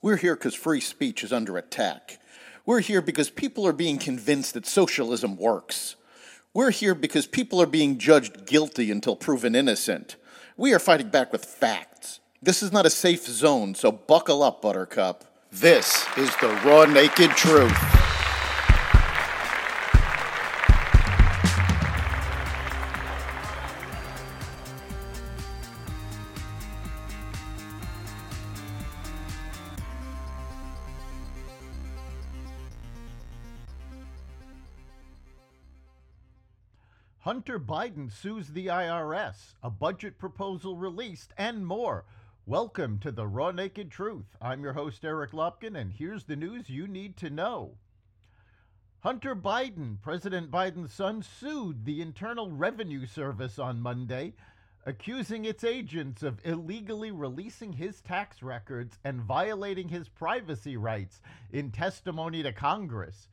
We're here because free speech is under attack. We're here because people are being convinced that socialism works. We're here because people are being judged guilty until proven innocent. We are fighting back with facts. This is not a safe zone, so buckle up, Buttercup. This is the raw, naked truth. Hunter Biden sues the IRS, a budget proposal released, and more. Welcome to the Raw Naked Truth. I'm your host, Eric Lopkin, and here's the news you need to know. Hunter Biden, President Biden's son, sued the Internal Revenue Service on Monday, accusing its agents of illegally releasing his tax records and violating his privacy rights in testimony to Congress.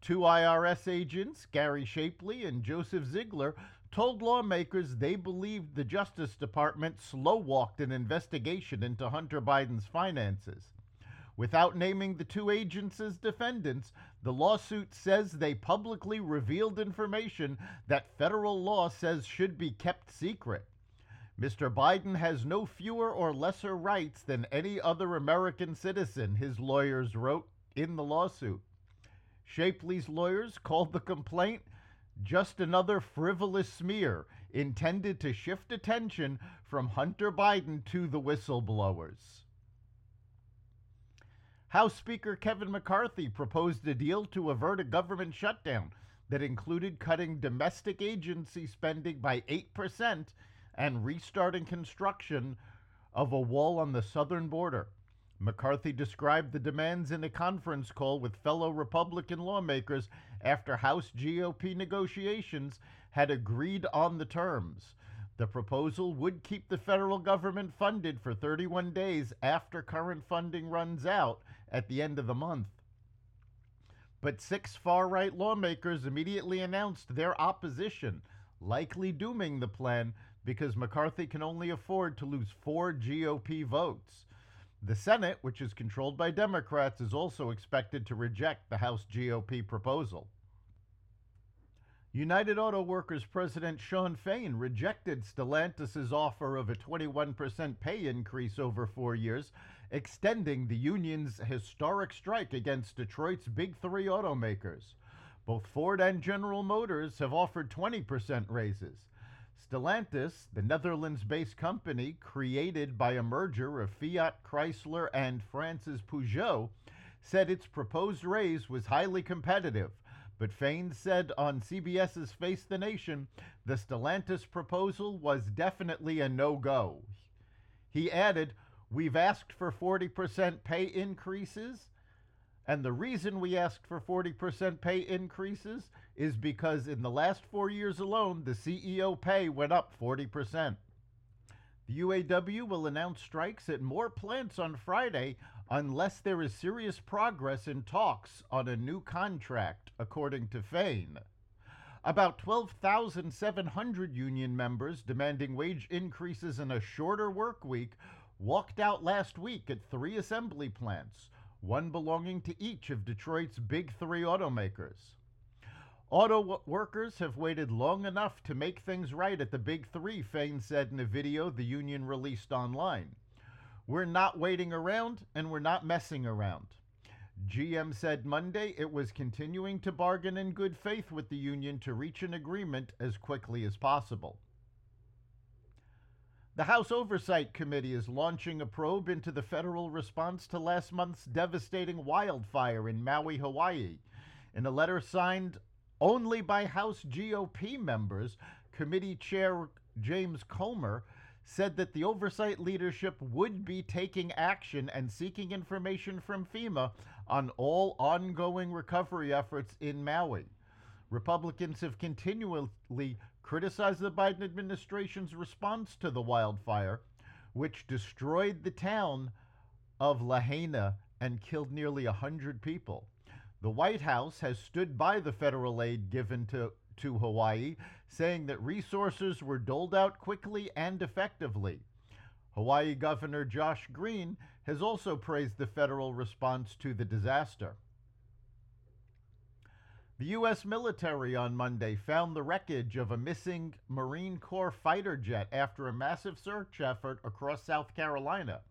Two IRS agents, Gary Shapley and Joseph Ziegler, told lawmakers they believed the Justice Department slow walked an investigation into Hunter Biden's finances. Without naming the two agents as defendants, the lawsuit says they publicly revealed information that federal law says should be kept secret. Mr. Biden has no fewer or lesser rights than any other American citizen, his lawyers wrote in the lawsuit. Shapley's lawyers called the complaint just another frivolous smear intended to shift attention from Hunter Biden to the whistleblowers. House Speaker Kevin McCarthy proposed a deal to avert a government shutdown that included cutting domestic agency spending by 8% and restarting construction of a wall on the southern border. McCarthy described the demands in a conference call with fellow Republican lawmakers after House GOP negotiations had agreed on the terms. The proposal would keep the federal government funded for 31 days after current funding runs out at the end of the month. But six far right lawmakers immediately announced their opposition, likely dooming the plan because McCarthy can only afford to lose four GOP votes. The Senate, which is controlled by Democrats, is also expected to reject the House GOP proposal. United Auto Workers President Shawn Fain rejected Stellantis' offer of a 21% pay increase over four years, extending the union's historic strike against Detroit's big three automakers. Both Ford and General Motors have offered 20% raises. Stellantis, the Netherlands based company created by a merger of Fiat Chrysler and France's Peugeot, said its proposed raise was highly competitive. But Fain said on CBS's Face the Nation the Stellantis proposal was definitely a no go. He added, We've asked for 40% pay increases, and the reason we asked for 40% pay increases is because in the last four years alone, the CEO pay went up 40%. The UAW will announce strikes at more plants on Friday unless there is serious progress in talks on a new contract, according to Fain. About 12,700 union members demanding wage increases and a shorter work week walked out last week at three assembly plants, one belonging to each of Detroit's big three automakers. Auto workers have waited long enough to make things right at the Big Three, Fain said in a video the union released online. We're not waiting around and we're not messing around. GM said Monday it was continuing to bargain in good faith with the union to reach an agreement as quickly as possible. The House Oversight Committee is launching a probe into the federal response to last month's devastating wildfire in Maui, Hawaii. In a letter signed only by House GOP members, committee chair James Comer said that the oversight leadership would be taking action and seeking information from FEMA on all ongoing recovery efforts in Maui. Republicans have continually criticized the Biden administration's response to the wildfire, which destroyed the town of Lahaina and killed nearly 100 people. The White House has stood by the federal aid given to, to Hawaii, saying that resources were doled out quickly and effectively. Hawaii Governor Josh Green has also praised the federal response to the disaster. The U.S. military on Monday found the wreckage of a missing Marine Corps fighter jet after a massive search effort across South Carolina.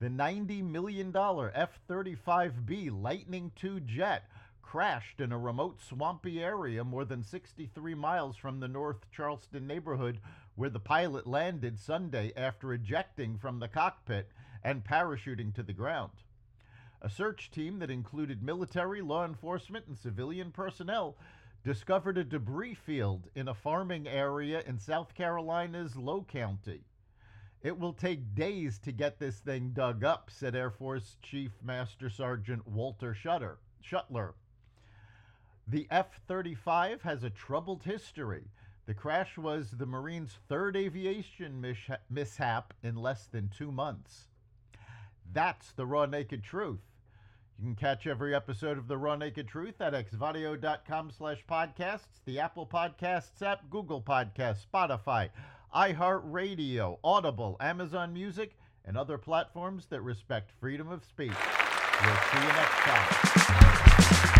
The $90 million F 35B Lightning II jet crashed in a remote swampy area more than 63 miles from the North Charleston neighborhood where the pilot landed Sunday after ejecting from the cockpit and parachuting to the ground. A search team that included military, law enforcement, and civilian personnel discovered a debris field in a farming area in South Carolina's Lowcountry. It will take days to get this thing dug up, said Air Force Chief Master Sergeant Walter Shutter, Shuttler. The F 35 has a troubled history. The crash was the Marines' third aviation mishap in less than two months. That's the raw naked truth. You can catch every episode of The Raw Naked Truth at xvadio.com slash podcasts, the Apple Podcasts app, Google Podcasts, Spotify, iHeartRadio, Audible, Amazon Music, and other platforms that respect freedom of speech. We'll see you next time.